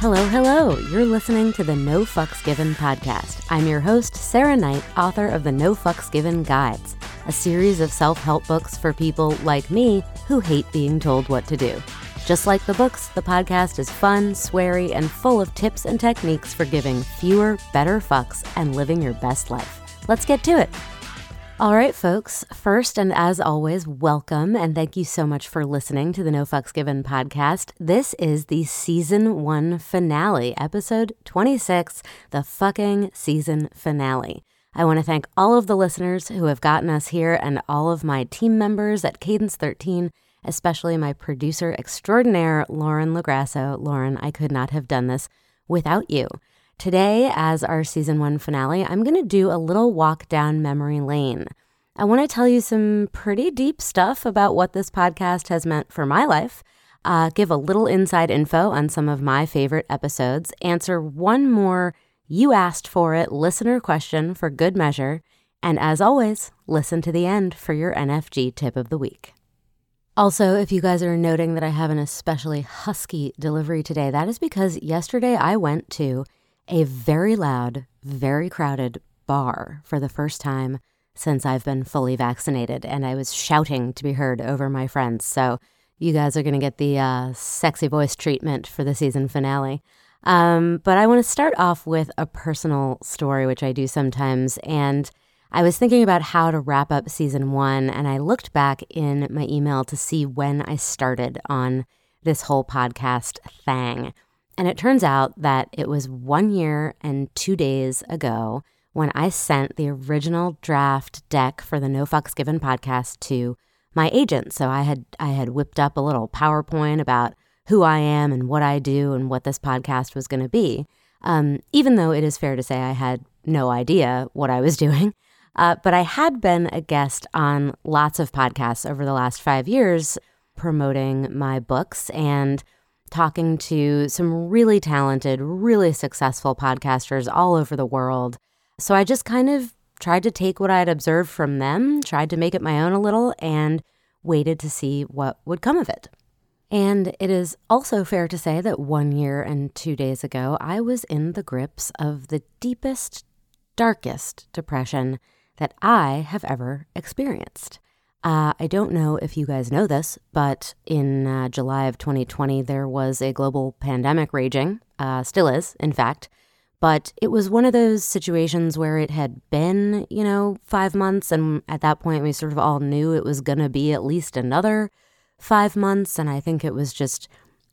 Hello, hello. You're listening to the No Fucks Given podcast. I'm your host, Sarah Knight, author of the No Fucks Given Guides, a series of self help books for people like me who hate being told what to do. Just like the books, the podcast is fun, sweary, and full of tips and techniques for giving fewer, better fucks and living your best life. Let's get to it. All right, folks. First, and as always, welcome and thank you so much for listening to the No Fucks Given podcast. This is the season one finale, episode 26, the fucking season finale. I want to thank all of the listeners who have gotten us here and all of my team members at Cadence 13, especially my producer extraordinaire, Lauren Lagrasso. Lauren, I could not have done this without you. Today, as our season one finale, I'm going to do a little walk down memory lane. I want to tell you some pretty deep stuff about what this podcast has meant for my life, uh, give a little inside info on some of my favorite episodes, answer one more you asked for it listener question for good measure, and as always, listen to the end for your NFG tip of the week. Also, if you guys are noting that I have an especially husky delivery today, that is because yesterday I went to a very loud, very crowded bar for the first time since I've been fully vaccinated, and I was shouting to be heard over my friends. So, you guys are going to get the uh, sexy voice treatment for the season finale. Um, but I want to start off with a personal story, which I do sometimes. And I was thinking about how to wrap up season one, and I looked back in my email to see when I started on this whole podcast thing. And it turns out that it was one year and two days ago when I sent the original draft deck for the No Fucks Given podcast to my agent. So I had I had whipped up a little PowerPoint about who I am and what I do and what this podcast was going to be. Um, even though it is fair to say I had no idea what I was doing. Uh, but I had been a guest on lots of podcasts over the last five years promoting my books and talking to some really talented, really successful podcasters all over the world. So I just kind of tried to take what I had observed from them, tried to make it my own a little, and waited to see what would come of it. And it is also fair to say that one year and two days ago, I was in the grips of the deepest, darkest depression that I have ever experienced. Uh, I don't know if you guys know this, but in uh, July of 2020, there was a global pandemic raging, uh, still is, in fact. But it was one of those situations where it had been, you know, five months. And at that point, we sort of all knew it was going to be at least another five months. And I think it was just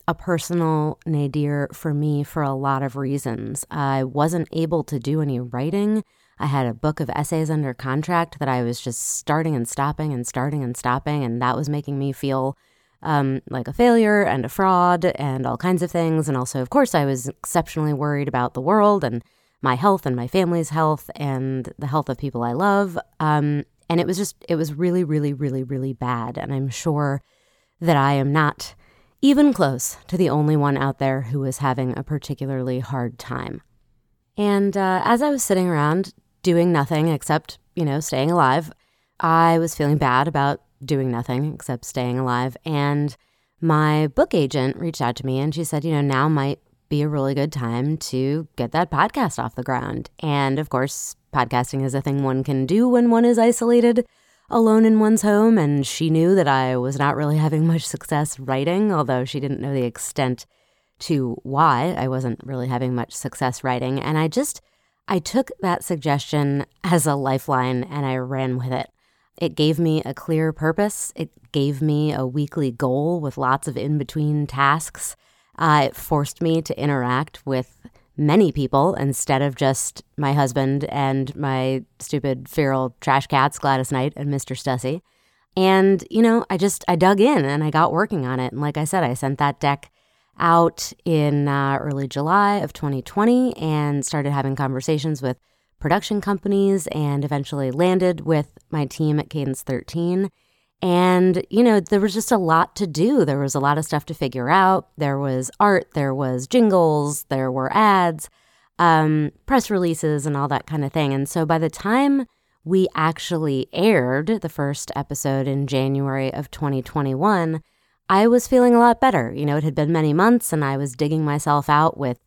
a personal nadir for me for a lot of reasons. I wasn't able to do any writing. I had a book of essays under contract that I was just starting and stopping and starting and stopping, and that was making me feel um, like a failure and a fraud and all kinds of things. And also, of course, I was exceptionally worried about the world and my health and my family's health and the health of people I love. Um, and it was just, it was really, really, really, really bad. And I'm sure that I am not even close to the only one out there who was having a particularly hard time. And uh, as I was sitting around doing nothing except, you know, staying alive. I was feeling bad about doing nothing except staying alive. And my book agent reached out to me and she said, you know, now might be a really good time to get that podcast off the ground. And of course, podcasting is a thing one can do when one is isolated alone in one's home. And she knew that I was not really having much success writing, although she didn't know the extent to why I wasn't really having much success writing. And I just, I took that suggestion as a lifeline and I ran with it. It gave me a clear purpose. It gave me a weekly goal with lots of in between tasks. Uh, it forced me to interact with many people instead of just my husband and my stupid feral trash cats, Gladys Knight and Mr. Stussy. And, you know, I just, I dug in and I got working on it. And like I said, I sent that deck out in uh, early July of 2020 and started having conversations with production companies and eventually landed with my team at Cadence 13. And, you know, there was just a lot to do. There was a lot of stuff to figure out. There was art, there was jingles, there were ads, um, press releases, and all that kind of thing. And so by the time we actually aired the first episode in January of 2021, I was feeling a lot better. You know, it had been many months and I was digging myself out with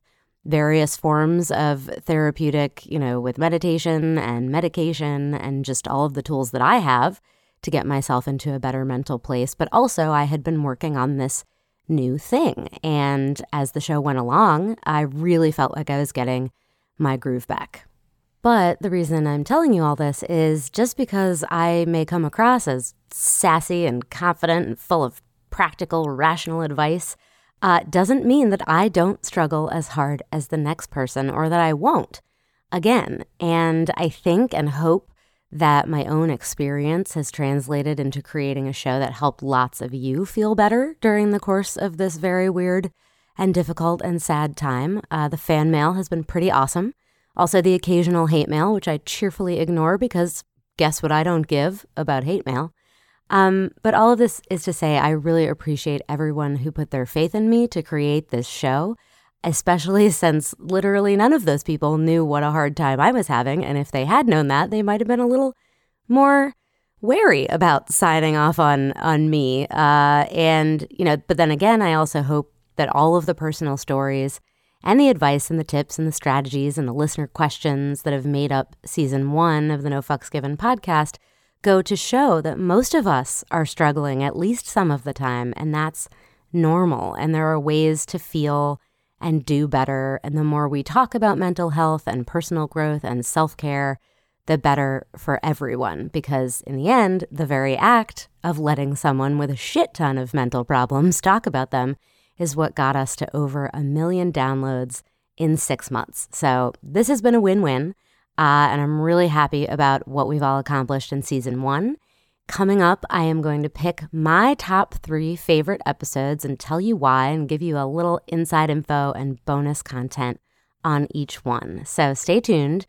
various forms of therapeutic, you know, with meditation and medication and just all of the tools that I have to get myself into a better mental place. But also, I had been working on this new thing. And as the show went along, I really felt like I was getting my groove back. But the reason I'm telling you all this is just because I may come across as sassy and confident and full of practical, rational advice uh, doesn't mean that I don't struggle as hard as the next person or that I won't again. And I think and hope that my own experience has translated into creating a show that helped lots of you feel better during the course of this very weird and difficult and sad time. Uh, the fan mail has been pretty awesome. Also, the occasional hate mail, which I cheerfully ignore because guess what I don't give about hate mail. Um, but all of this is to say, I really appreciate everyone who put their faith in me to create this show especially since literally none of those people knew what a hard time I was having. And if they had known that, they might have been a little more wary about signing off on on me. Uh, and you know, but then again, I also hope that all of the personal stories and the advice and the tips and the strategies and the listener questions that have made up season one of the No Fucks Given podcast go to show that most of us are struggling at least some of the time, and that's normal. And there are ways to feel and do better. And the more we talk about mental health and personal growth and self care, the better for everyone. Because in the end, the very act of letting someone with a shit ton of mental problems talk about them is what got us to over a million downloads in six months. So this has been a win win. Uh, and I'm really happy about what we've all accomplished in season one. Coming up, I am going to pick my top three favorite episodes and tell you why and give you a little inside info and bonus content on each one. So stay tuned.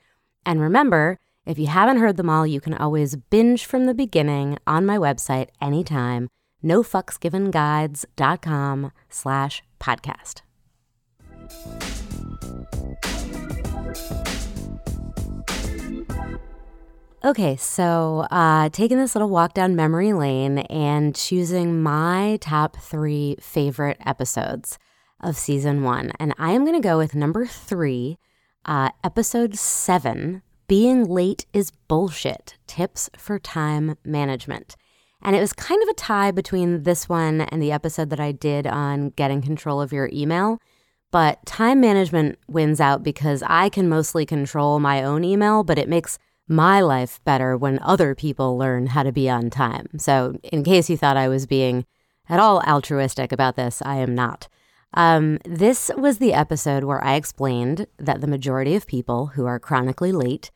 And remember, if you haven't heard them all, you can always binge from the beginning on my website anytime, nofucksgivenguides.com slash podcast. Okay, so uh, taking this little walk down memory lane and choosing my top three favorite episodes of season one. And I am going to go with number three, uh, episode seven Being Late is Bullshit Tips for Time Management. And it was kind of a tie between this one and the episode that I did on getting control of your email. But time management wins out because I can mostly control my own email, but it makes my life better when other people learn how to be on time. So, in case you thought I was being at all altruistic about this, I am not. Um, this was the episode where I explained that the majority of people who are chronically late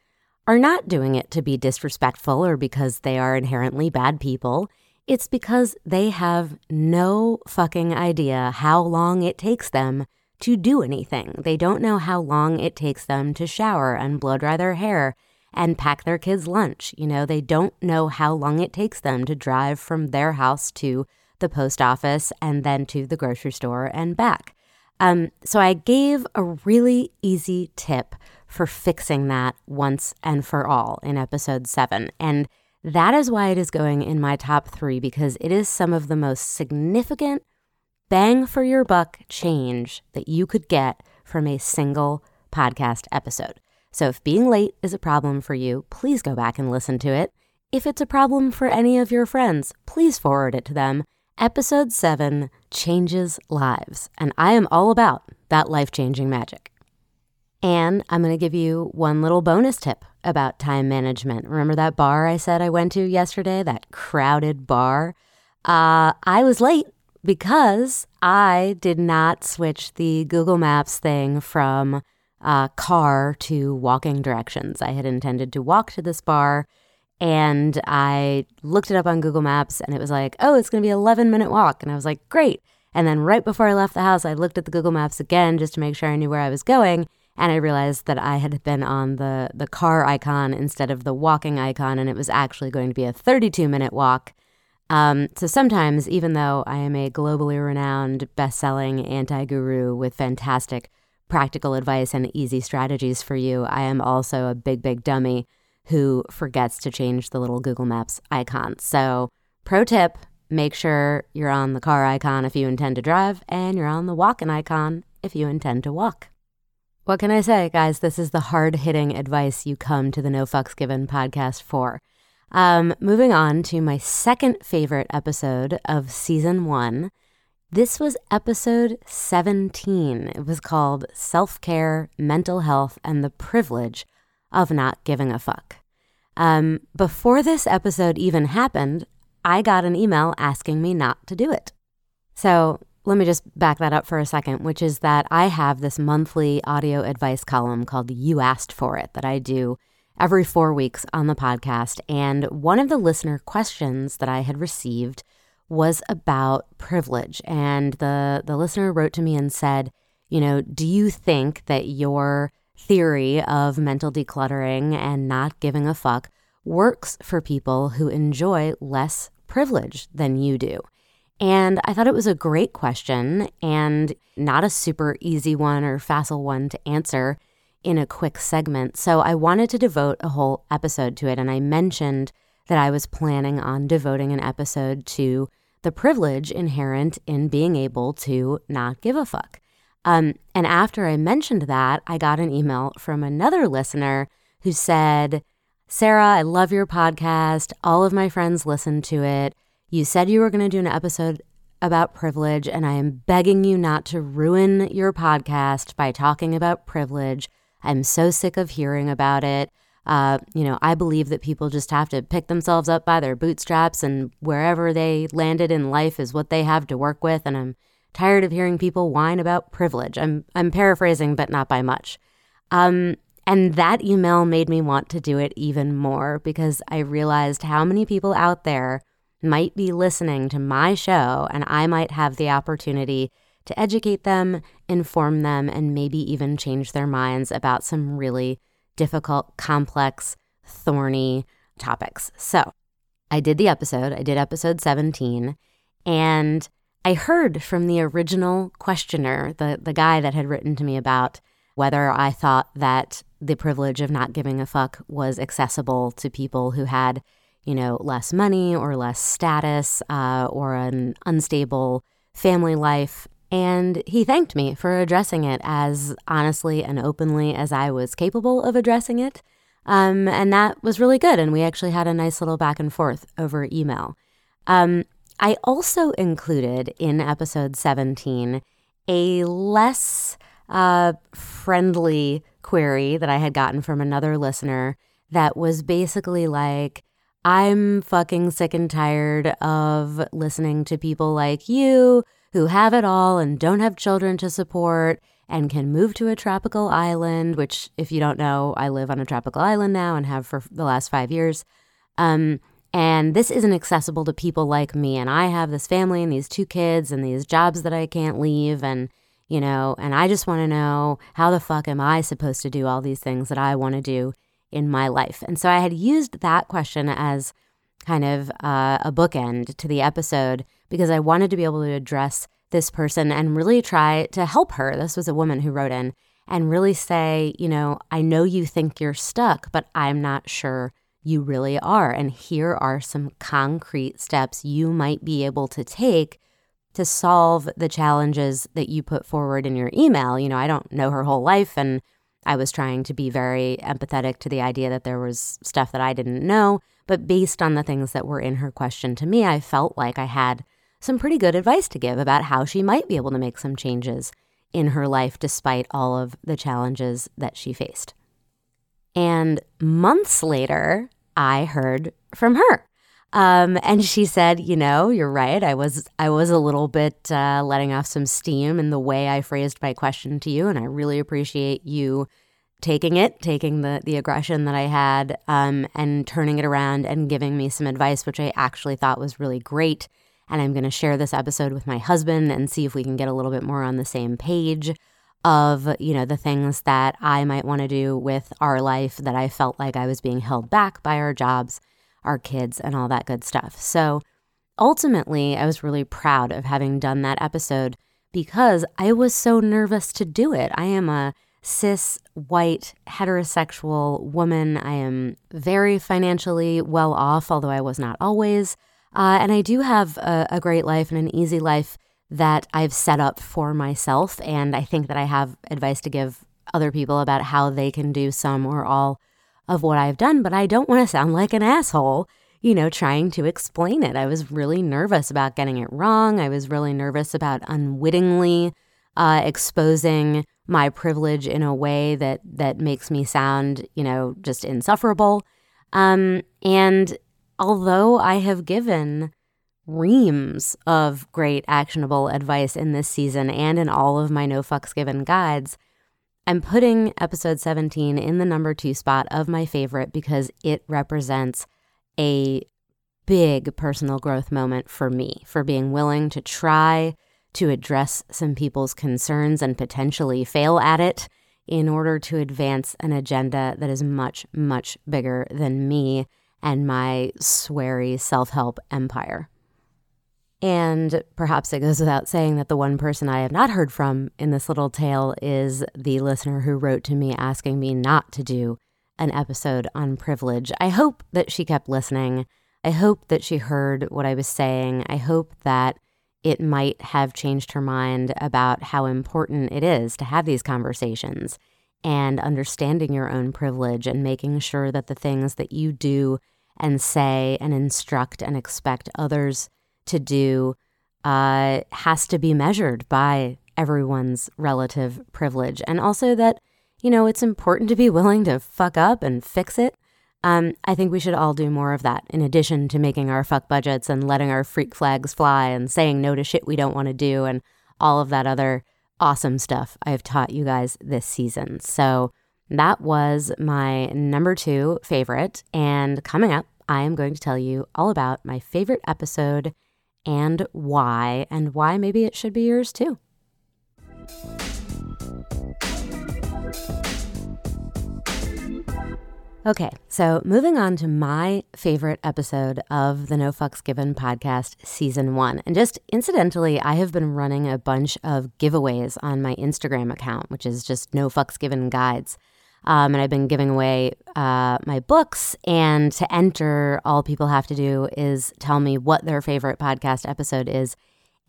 are not doing it to be disrespectful or because they are inherently bad people. It's because they have no fucking idea how long it takes them to do anything. They don't know how long it takes them to shower and blow dry their hair and pack their kids' lunch. You know, they don't know how long it takes them to drive from their house to the post office and then to the grocery store and back. Um, so I gave a really easy tip for fixing that once and for all in episode seven. And that is why it is going in my top three because it is some of the most significant bang for your buck change that you could get from a single podcast episode. So if being late is a problem for you, please go back and listen to it. If it's a problem for any of your friends, please forward it to them. Episode 7 Changes Lives, and I am all about that life changing magic. And I'm going to give you one little bonus tip about time management. Remember that bar I said I went to yesterday, that crowded bar? Uh, I was late because I did not switch the Google Maps thing from uh, car to walking directions. I had intended to walk to this bar and I looked it up on Google Maps and it was like, oh, it's going to be 11 minute walk. And I was like, great. And then right before I left the house, I looked at the Google Maps again just to make sure I knew where I was going. And I realized that I had been on the, the car icon instead of the walking icon, and it was actually going to be a 32 minute walk. Um, so sometimes, even though I am a globally renowned, best selling anti guru with fantastic practical advice and easy strategies for you, I am also a big, big dummy who forgets to change the little Google Maps icon. So, pro tip make sure you're on the car icon if you intend to drive, and you're on the walking icon if you intend to walk. What can I say, guys? This is the hard hitting advice you come to the No Fucks Given podcast for. Um, moving on to my second favorite episode of season one. This was episode 17. It was called Self Care, Mental Health, and the Privilege of Not Giving a Fuck. Um, before this episode even happened, I got an email asking me not to do it. So let me just back that up for a second, which is that I have this monthly audio advice column called You Asked For It that I do every four weeks on the podcast. And one of the listener questions that I had received was about privilege. And the, the listener wrote to me and said, You know, do you think that your theory of mental decluttering and not giving a fuck works for people who enjoy less privilege than you do? And I thought it was a great question and not a super easy one or facile one to answer in a quick segment. So I wanted to devote a whole episode to it. And I mentioned that I was planning on devoting an episode to the privilege inherent in being able to not give a fuck. Um, and after I mentioned that, I got an email from another listener who said, Sarah, I love your podcast. All of my friends listen to it. You said you were going to do an episode about privilege, and I am begging you not to ruin your podcast by talking about privilege. I'm so sick of hearing about it. Uh, you know, I believe that people just have to pick themselves up by their bootstraps, and wherever they landed in life is what they have to work with. And I'm tired of hearing people whine about privilege. I'm I'm paraphrasing, but not by much. Um, and that email made me want to do it even more because I realized how many people out there might be listening to my show, and I might have the opportunity to educate them, inform them, and maybe even change their minds about some really difficult, complex, thorny topics. So I did the episode, I did episode 17, and I heard from the original questioner, the, the guy that had written to me about whether I thought that the privilege of not giving a fuck was accessible to people who had you know, less money or less status uh, or an unstable family life. And he thanked me for addressing it as honestly and openly as I was capable of addressing it. Um, and that was really good. And we actually had a nice little back and forth over email. Um, I also included in episode 17 a less uh, friendly query that I had gotten from another listener that was basically like, I'm fucking sick and tired of listening to people like you who have it all and don't have children to support and can move to a tropical island, which, if you don't know, I live on a tropical island now and have for the last five years. Um, and this isn't accessible to people like me. And I have this family and these two kids and these jobs that I can't leave. And, you know, and I just want to know how the fuck am I supposed to do all these things that I want to do in my life? And so I had used that question as kind of uh, a bookend to the episode because I wanted to be able to address this person and really try to help her. This was a woman who wrote in and really say, you know, I know you think you're stuck, but I'm not sure you really are. And here are some concrete steps you might be able to take to solve the challenges that you put forward in your email. You know, I don't know her whole life and I was trying to be very empathetic to the idea that there was stuff that I didn't know. But based on the things that were in her question to me, I felt like I had some pretty good advice to give about how she might be able to make some changes in her life despite all of the challenges that she faced. And months later, I heard from her. Um, and she said, "You know, you're right. I was I was a little bit uh, letting off some steam in the way I phrased my question to you, and I really appreciate you taking it, taking the the aggression that I had, um, and turning it around and giving me some advice, which I actually thought was really great. And I'm going to share this episode with my husband and see if we can get a little bit more on the same page of you know the things that I might want to do with our life that I felt like I was being held back by our jobs our kids and all that good stuff. So ultimately, I was really proud of having done that episode because I was so nervous to do it. I am a cis, white, heterosexual woman. I am very financially well off, although I was not always. Uh, and I do have a, a great life and an easy life that I've set up for myself. And I think that I have advice to give other people about how they can do some or all of what I've done. But I don't want to sound like an asshole, you know, trying to explain it. I was really nervous about getting it wrong. I was really nervous about unwittingly uh, exposing my privilege in a way that that makes me sound, you know, just insufferable. Um, and although I have given reams of great actionable advice in this season and in all of my no fucks given guides, I'm putting episode 17 in the number two spot of my favorite because it represents a big personal growth moment for me for being willing to try to address some people's concerns and potentially fail at it in order to advance an agenda that is much, much bigger than me and my sweary self help empire. And perhaps it goes without saying that the one person I have not heard from in this little tale is the listener who wrote to me asking me not to do an episode on privilege. I hope that she kept listening. I hope that she heard what I was saying. I hope that it might have changed her mind about how important it is to have these conversations and understanding your own privilege and making sure that the things that you do and say and instruct and expect others to do uh, has to be measured by everyone's relative privilege. And also that, you know, it's important to be willing to fuck up and fix it. Um, I think we should all do more of that in addition to making our fuck budgets and letting our freak flags fly and saying no to shit we don't want to do and all of that other awesome stuff I've taught you guys this season. So that was my number two favorite. And coming up, I am going to tell you all about my favorite episode and why, and why maybe it should be yours too. Okay, so moving on to my favorite episode of the No Fucks Given podcast, season one. And just incidentally, I have been running a bunch of giveaways on my Instagram account, which is just No Fucks Given Guides. Um, and I've been giving away uh, my books. And to enter, all people have to do is tell me what their favorite podcast episode is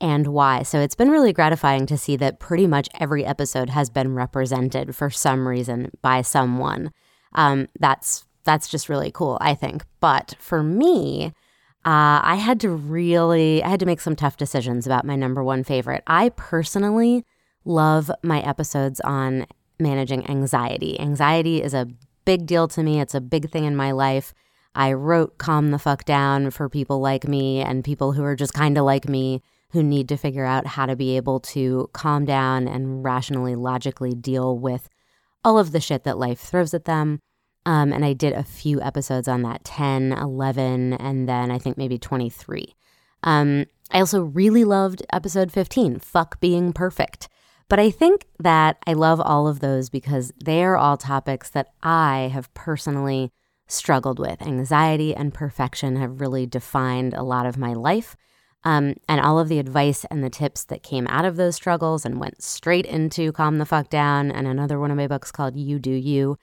and why. So it's been really gratifying to see that pretty much every episode has been represented for some reason by someone um, that's that's just really cool, I think. But for me, uh, I had to really, I had to make some tough decisions about my number one favorite. I personally love my episodes on managing anxiety. Anxiety is a big deal to me. It's a big thing in my life. I wrote Calm the Fuck Down for people like me and people who are just kind of like me who need to figure out how to be able to calm down and rationally, logically deal with all of the shit that life throws at them. Um, and I did a few episodes on that 10, 11, and then I think maybe 23. Um, I also really loved episode 15, Fuck Being Perfect. But I think that I love all of those because they are all topics that I have personally struggled with. Anxiety and perfection have really defined a lot of my life. Um, and all of the advice and the tips that came out of those struggles and went straight into Calm the Fuck Down and another one of my books called You Do You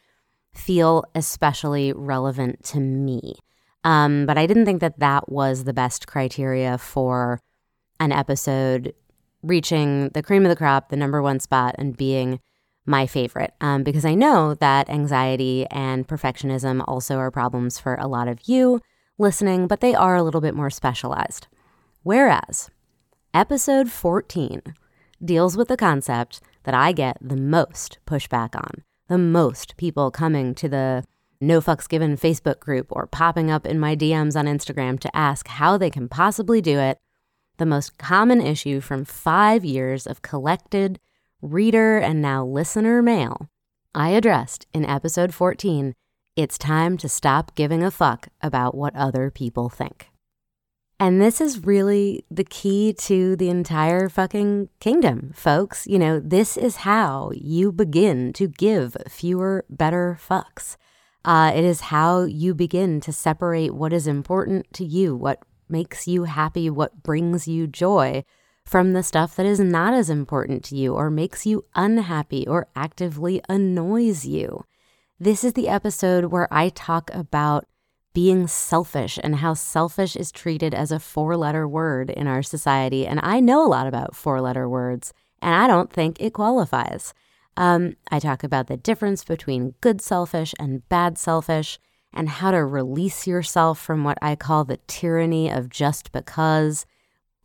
feel especially relevant to me. Um, but I didn't think that that was the best criteria for an episode reaching the cream of the crop, the number one spot, and being my favorite. Um, because I know that anxiety and perfectionism also are problems for a lot of you listening, but they are a little bit more specialized. Whereas episode 14 deals with the concept that I get the most pushback on the most people coming to the No Fucks Given Facebook group or popping up in my DMs on Instagram to ask how they can possibly do it. The most common issue from five years of collected reader and now listener mail I addressed in episode 14 It's time to stop giving a fuck about what other people think. And this is really the key to the entire fucking kingdom, folks. You know, this is how you begin to give fewer, better fucks. Uh, it is how you begin to separate what is important to you, what makes you happy, what brings you joy, from the stuff that is not as important to you or makes you unhappy or actively annoys you. This is the episode where I talk about being selfish and how selfish is treated as a four letter word in our society. And I know a lot about four letter words, and I don't think it qualifies. Um, I talk about the difference between good selfish and bad selfish, and how to release yourself from what I call the tyranny of just because,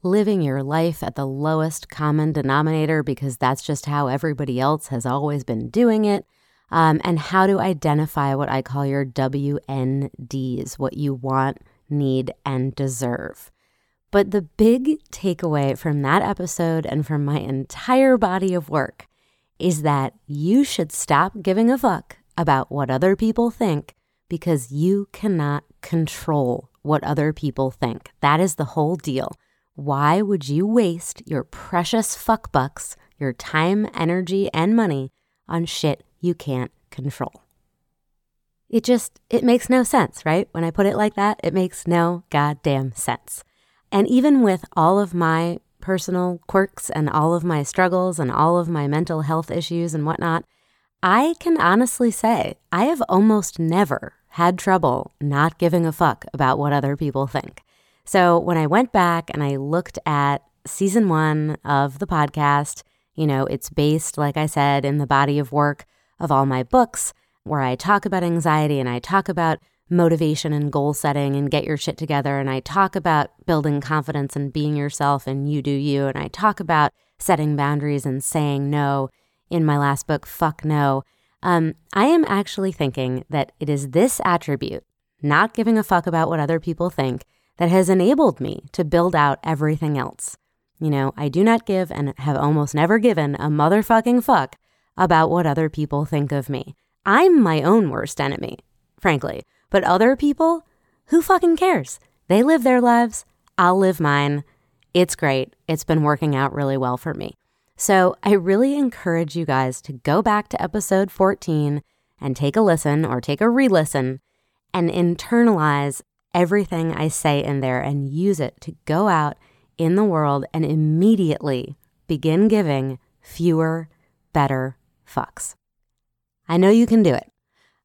living your life at the lowest common denominator because that's just how everybody else has always been doing it, um, and how to identify what I call your WNDs, what you want, need, and deserve. But the big takeaway from that episode and from my entire body of work is that you should stop giving a fuck about what other people think because you cannot control what other people think. That is the whole deal. Why would you waste your precious fuck bucks, your time, energy, and money on shit you can't control? It just, it makes no sense, right? When I put it like that, it makes no goddamn sense. And even with all of my personal quirks and all of my struggles and all of my mental health issues and whatnot, I can honestly say I have almost never had trouble not giving a fuck about what other people think. So when I went back and I looked at season one of the podcast, you know, it's based, like I said, in the body of work of all my books where I talk about anxiety and I talk about motivation and goal setting and get your shit together. And I talk about building confidence and being yourself and you do you. And I talk about setting boundaries and saying no in my last book, Fuck No. Um, I am actually thinking that it is this attribute, not giving a fuck about what other people think, that has enabled me to build out everything else. You know, I do not give and have almost never given a motherfucking fuck about what other people think of me. I'm my own worst enemy, frankly. But other people, who fucking cares? They live their lives. I'll live mine. It's great. It's been working out really well for me. So I really encourage you guys to go back to episode 14 and take a listen or take a re listen and internalize everything I say in there and use it to go out in the world and immediately begin giving fewer, better fucks. I know you can do it.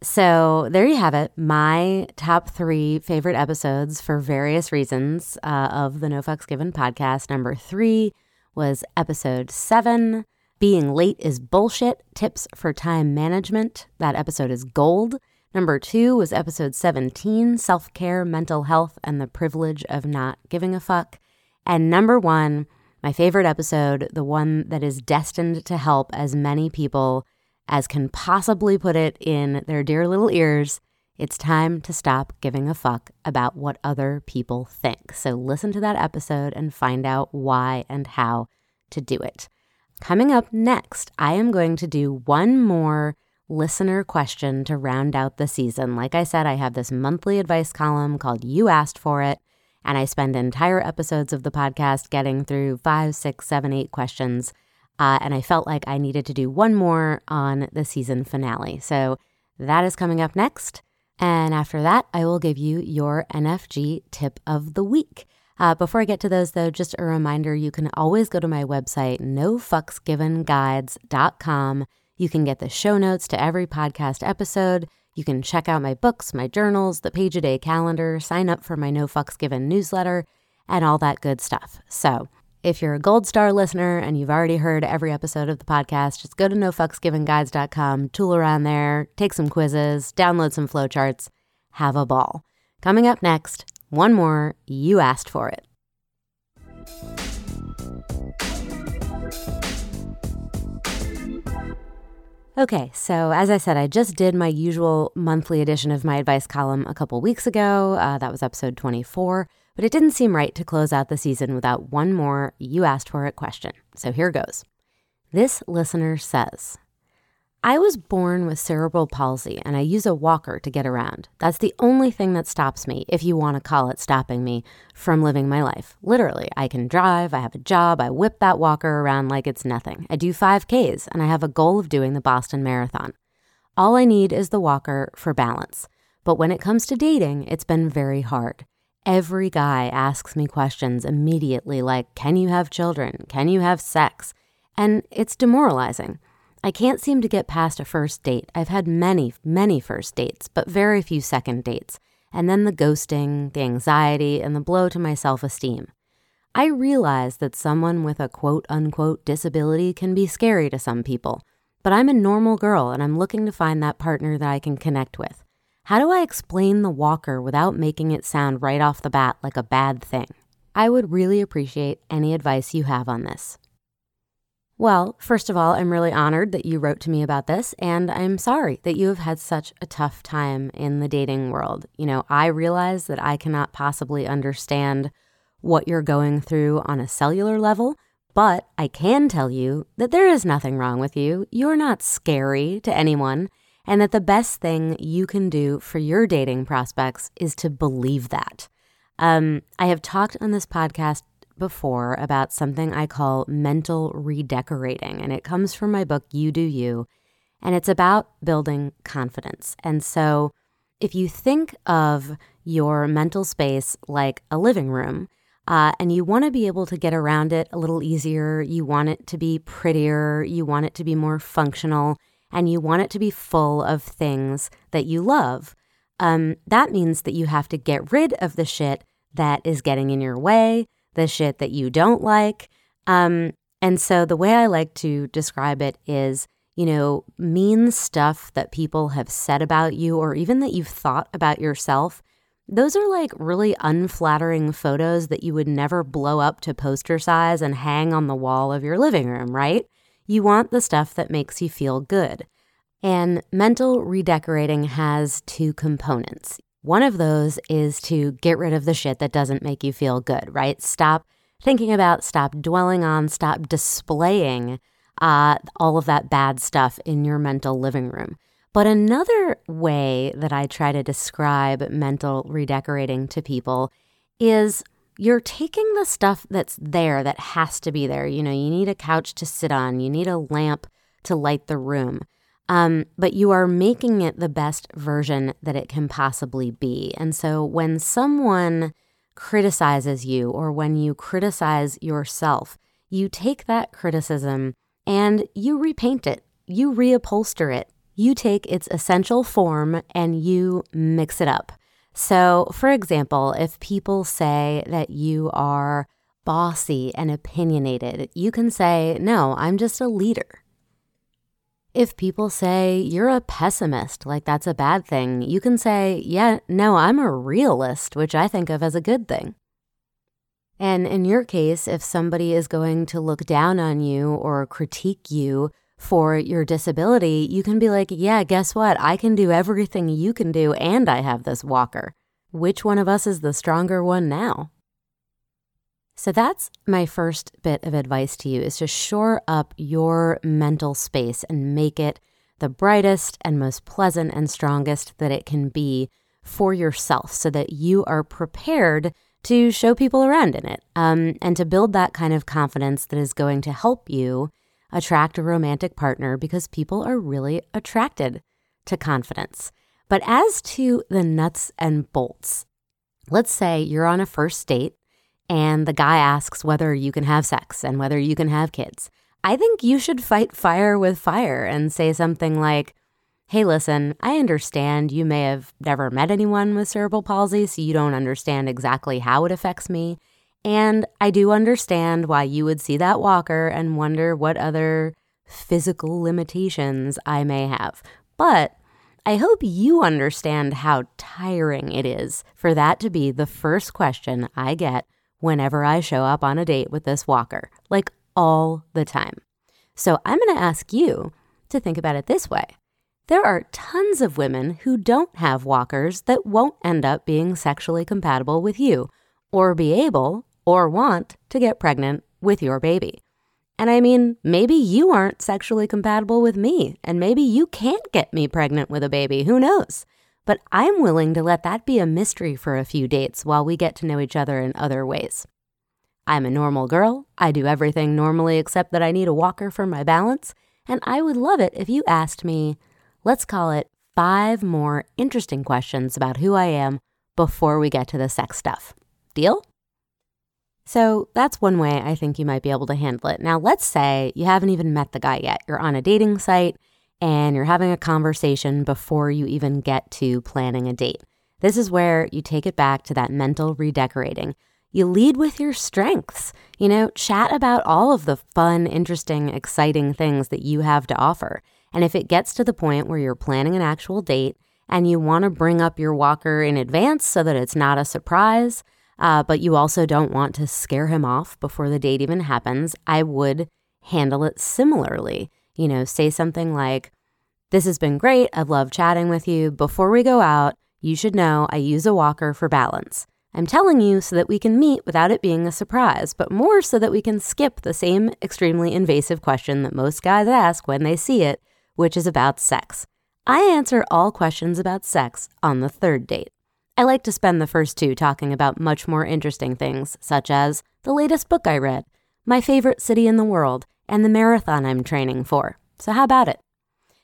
So there you have it. My top three favorite episodes for various reasons uh, of the No Fucks Given podcast. Number three was episode seven. Being late is bullshit. Tips for time management. That episode is gold. Number two was episode 17 Self care, mental health, and the privilege of not giving a fuck. And number one, my favorite episode, the one that is destined to help as many people as can possibly put it in their dear little ears, it's time to stop giving a fuck about what other people think. So listen to that episode and find out why and how to do it. Coming up next, I am going to do one more listener question to round out the season. Like I said, I have this monthly advice column called You Asked For It, and I spend entire episodes of the podcast getting through five, six, seven, eight questions uh, and I felt like I needed to do one more on the season finale. So that is coming up next. And after that, I will give you your NFG tip of the week. Uh, before I get to those, though, just a reminder you can always go to my website, nofucksgivenguides.com. You can get the show notes to every podcast episode. You can check out my books, my journals, the page a day calendar, sign up for my No Fucks Given newsletter, and all that good stuff. So if you're a gold star listener and you've already heard every episode of the podcast, just go to nofucksgivenguides.com, tool around there, take some quizzes, download some flowcharts, have a ball. Coming up next, one more, you asked for it. Okay, so as I said, I just did my usual monthly edition of my advice column a couple weeks ago. Uh, that was episode 24. But it didn't seem right to close out the season without one more you asked for it question. So here goes. This listener says, I was born with cerebral palsy and I use a walker to get around. That's the only thing that stops me, if you want to call it stopping me, from living my life. Literally, I can drive, I have a job, I whip that walker around like it's nothing. I do 5Ks and I have a goal of doing the Boston Marathon. All I need is the walker for balance. But when it comes to dating, it's been very hard. Every guy asks me questions immediately like, Can you have children? Can you have sex? And it's demoralizing. I can't seem to get past a first date. I've had many, many first dates, but very few second dates. and then the ghosting, the anxiety, and the blow to my self esteem. I realize that someone with a quote unquote disability can be scary to some people, but I'm a normal girl and I'm looking to find that partner that I can connect with. How do I explain the walker without making it sound right off the bat like a bad thing? I would really appreciate any advice you have on this. Well, first of all, I'm really honored that you wrote to me about this, and I'm sorry that you have had such a tough time in the dating world. You know, I realize that I cannot possibly understand what you're going through on a cellular level, but I can tell you that there is nothing wrong with you. You're not scary to anyone, and that the best thing you can do for your dating prospects is to believe that. Um, I have talked on this podcast before about something I call mental redecorating, and it comes from my book, You Do You, and it's about building confidence. And so, if you think of your mental space like a living room, uh, and you want to be able to get around it a little easier, you want it to be prettier, you want it to be more functional, and you want it to be full of things that you love. Um, that means that you have to get rid of the shit that is getting in your way, the shit that you don't like. Um, and so the way I like to describe it is, you know, mean stuff that people have said about you or even that you've thought about yourself. Those are like really unflattering photos that you would never blow up to poster size and hang on the wall of your living room, right? You want the stuff that makes you feel good. And mental redecorating has two components. One of those is to get rid of the shit that doesn't make you feel good, right? Stop thinking about, stop dwelling on, stop displaying uh, all of that bad stuff in your mental living room. But another way that I try to describe mental redecorating to people is you're taking the stuff that's there that has to be there. You know, you need a couch to sit on, you need a lamp to light the room. Um, but you are making it the best version that it can possibly be. And so when someone criticizes you or when you criticize yourself, you take that criticism and you repaint it, you reupholster it, you take its essential form and you mix it up. So, for example, if people say that you are bossy and opinionated, you can say, No, I'm just a leader. If people say you're a pessimist, like that's a bad thing, you can say, yeah, no, I'm a realist, which I think of as a good thing. And in your case, if somebody is going to look down on you or critique you for your disability, you can be like, yeah, guess what? I can do everything you can do, and I have this walker. Which one of us is the stronger one now? So that's my first bit of advice to you is to shore up your mental space and make it the brightest and most pleasant and strongest that it can be for yourself so that you are prepared to show people around in it um, and to build that kind of confidence that is going to help you attract a romantic partner because people are really attracted to confidence. But as to the nuts and bolts, let's say you're on a first date and the guy asks whether you can have sex and whether you can have kids. I think you should fight fire with fire and say something like, Hey, listen, I understand you may have never met anyone with cerebral palsy, so you don't understand exactly how it affects me. And I do understand why you would see that walker and wonder what other physical limitations I may have. But I hope you understand how tiring it is for that to be the first question I get whenever I show up on a date with this walker, like all the time. So I'm going to ask you to think about it this way. There are tons of women who don't have walkers that won't end up being sexually compatible with you or be able or want to get pregnant with your baby. And I mean, maybe you aren't sexually compatible with me, and maybe you can't get me pregnant with a baby. Who knows? but I'm willing to let that be a mystery for a few dates while we get to know each other in other ways. I'm a normal girl. I do everything normally except that I need a walker for my balance. And I would love it if you asked me, let's call it five more interesting questions about who I am before we get to the sex stuff. Deal? So that's one way I think you might be able to handle it. Now, let's say you haven't even met the guy yet. You're on a dating site and you're having a conversation before you even get to planning a date. This is where you take it back to that mental redecorating. You lead with your strengths. You know, chat about all of the fun, interesting, exciting things that you have to offer. And if it gets to the point where you're planning an actual date and you want to bring up your walker in advance so that it's not a surprise, uh, but you also don't want to scare him off before the date even happens, I would handle it similarly. You know, say something like, This has been great. I've loved chatting with you. Before we go out, you should know I use a walker for balance. I'm telling you so that we can meet without it being a surprise, but more so that we can skip the same extremely invasive question that most guys ask when they see it, which is about sex. I answer all questions about sex on the third date. I like to spend the first two talking about much more interesting things, such as the latest book I read, my favorite city in the world, and the marathon I'm training for. So, how about it?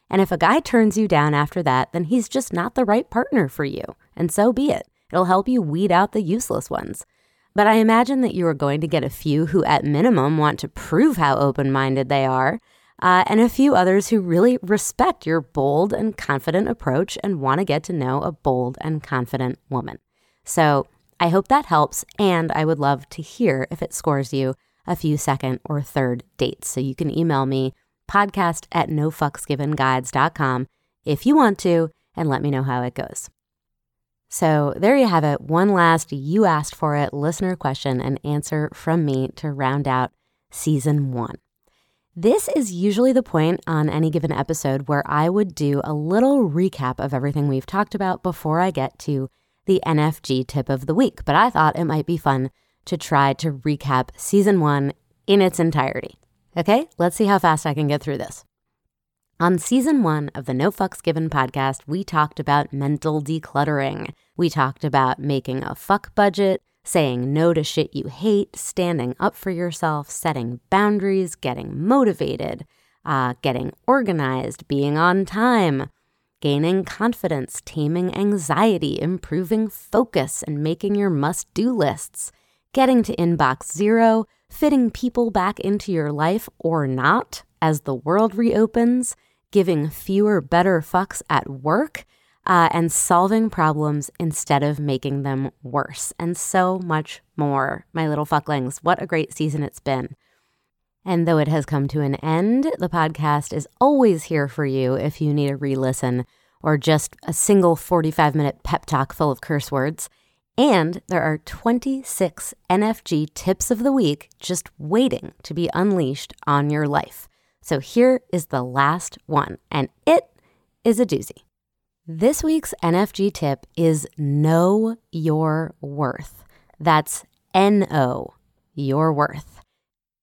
And if a guy turns you down after that, then he's just not the right partner for you, and so be it. It'll help you weed out the useless ones. But I imagine that you are going to get a few who, at minimum, want to prove how open minded they are, uh, and a few others who really respect your bold and confident approach and want to get to know a bold and confident woman. So I hope that helps, and I would love to hear if it scores you a few second or third dates. So you can email me podcast at nofucksgivenguides.com if you want to and let me know how it goes. So there you have it. One last you asked for it listener question and answer from me to round out season one. This is usually the point on any given episode where I would do a little recap of everything we've talked about before I get to the NFG tip of the week. But I thought it might be fun to try to recap season one in its entirety. Okay, let's see how fast I can get through this. On season one of the No Fucks Given podcast, we talked about mental decluttering. We talked about making a fuck budget, saying no to shit you hate, standing up for yourself, setting boundaries, getting motivated, uh, getting organized, being on time, gaining confidence, taming anxiety, improving focus, and making your must do lists, getting to inbox zero, fitting people back into your life or not as the world reopens, giving fewer better fucks at work, uh, and solving problems instead of making them worse, and so much more. My little fucklings, what a great season it's been. And though it has come to an end, the podcast is always here for you if you need a re listen or just a single 45 minute pep talk full of curse words. And there are 26 NFG tips of the week just waiting to be unleashed on your life. So here is the last one, and it is a doozy. This week's NFG tip is know your worth. That's N O, your worth.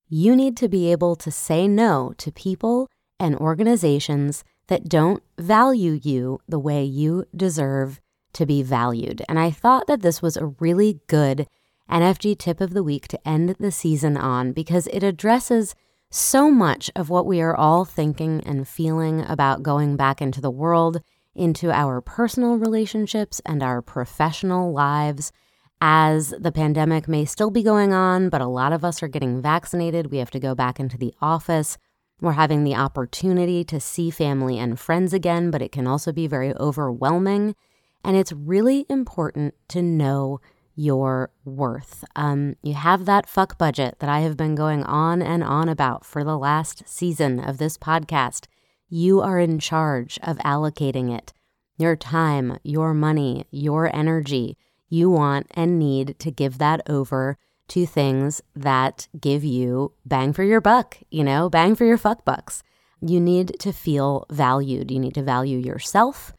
You need to be able to say no to people and organizations that don't value you the way you deserve to be valued. And I thought that this was a really good NFG tip of the week to end the season on because it addresses so much of what we are all thinking and feeling about going back into the world, into our personal relationships and our professional lives. As the pandemic may still be going on, but a lot of us are getting vaccinated, we have to go back into the office. We're having the opportunity to see family and friends again, but it can also be very overwhelming. And it's really important to know your worth. Um, you have that fuck budget that I have been going on and on about for the last season of this podcast. You are in charge of allocating it. Your time, your money, your energy. You want and need to give that over to things that give you bang for your buck, you know, bang for your fuck bucks. You need to feel valued. You need to value yourself.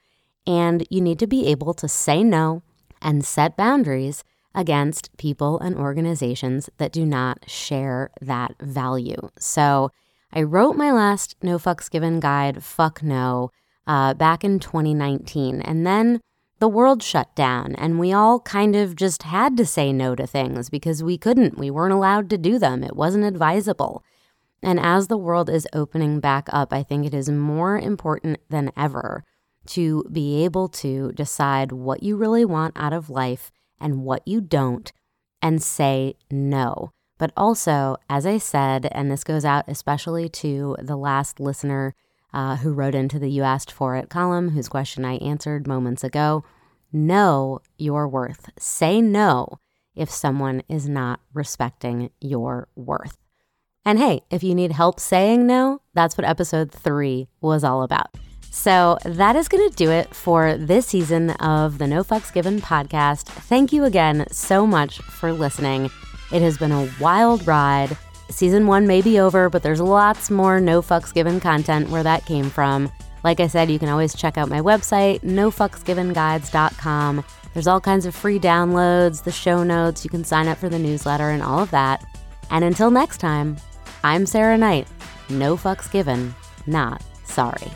And you need to be able to say no and set boundaries against people and organizations that do not share that value. So I wrote my last No Fucks Given guide, Fuck No, uh, back in 2019. And then the world shut down, and we all kind of just had to say no to things because we couldn't. We weren't allowed to do them, it wasn't advisable. And as the world is opening back up, I think it is more important than ever to be able to decide what you really want out of life and what you don't and say no. But also, as I said, and this goes out especially to the last listener uh, who wrote into the You Asked For It column, whose question I answered moments ago, know your worth. Say no if someone is not respecting your worth. And hey, if you need help saying no, that's what episode three was all about. So that is going to do it for this season of the No Fucks Given podcast. Thank you again so much for listening. It has been a wild ride. Season one may be over, but there's lots more No Fucks Given content where that came from. Like I said, you can always check out my website, nofucksgivenguides.com. There's all kinds of free downloads, the show notes, you can sign up for the newsletter, and all of that. And until next time, I'm Sarah Knight. No fucks given, not sorry.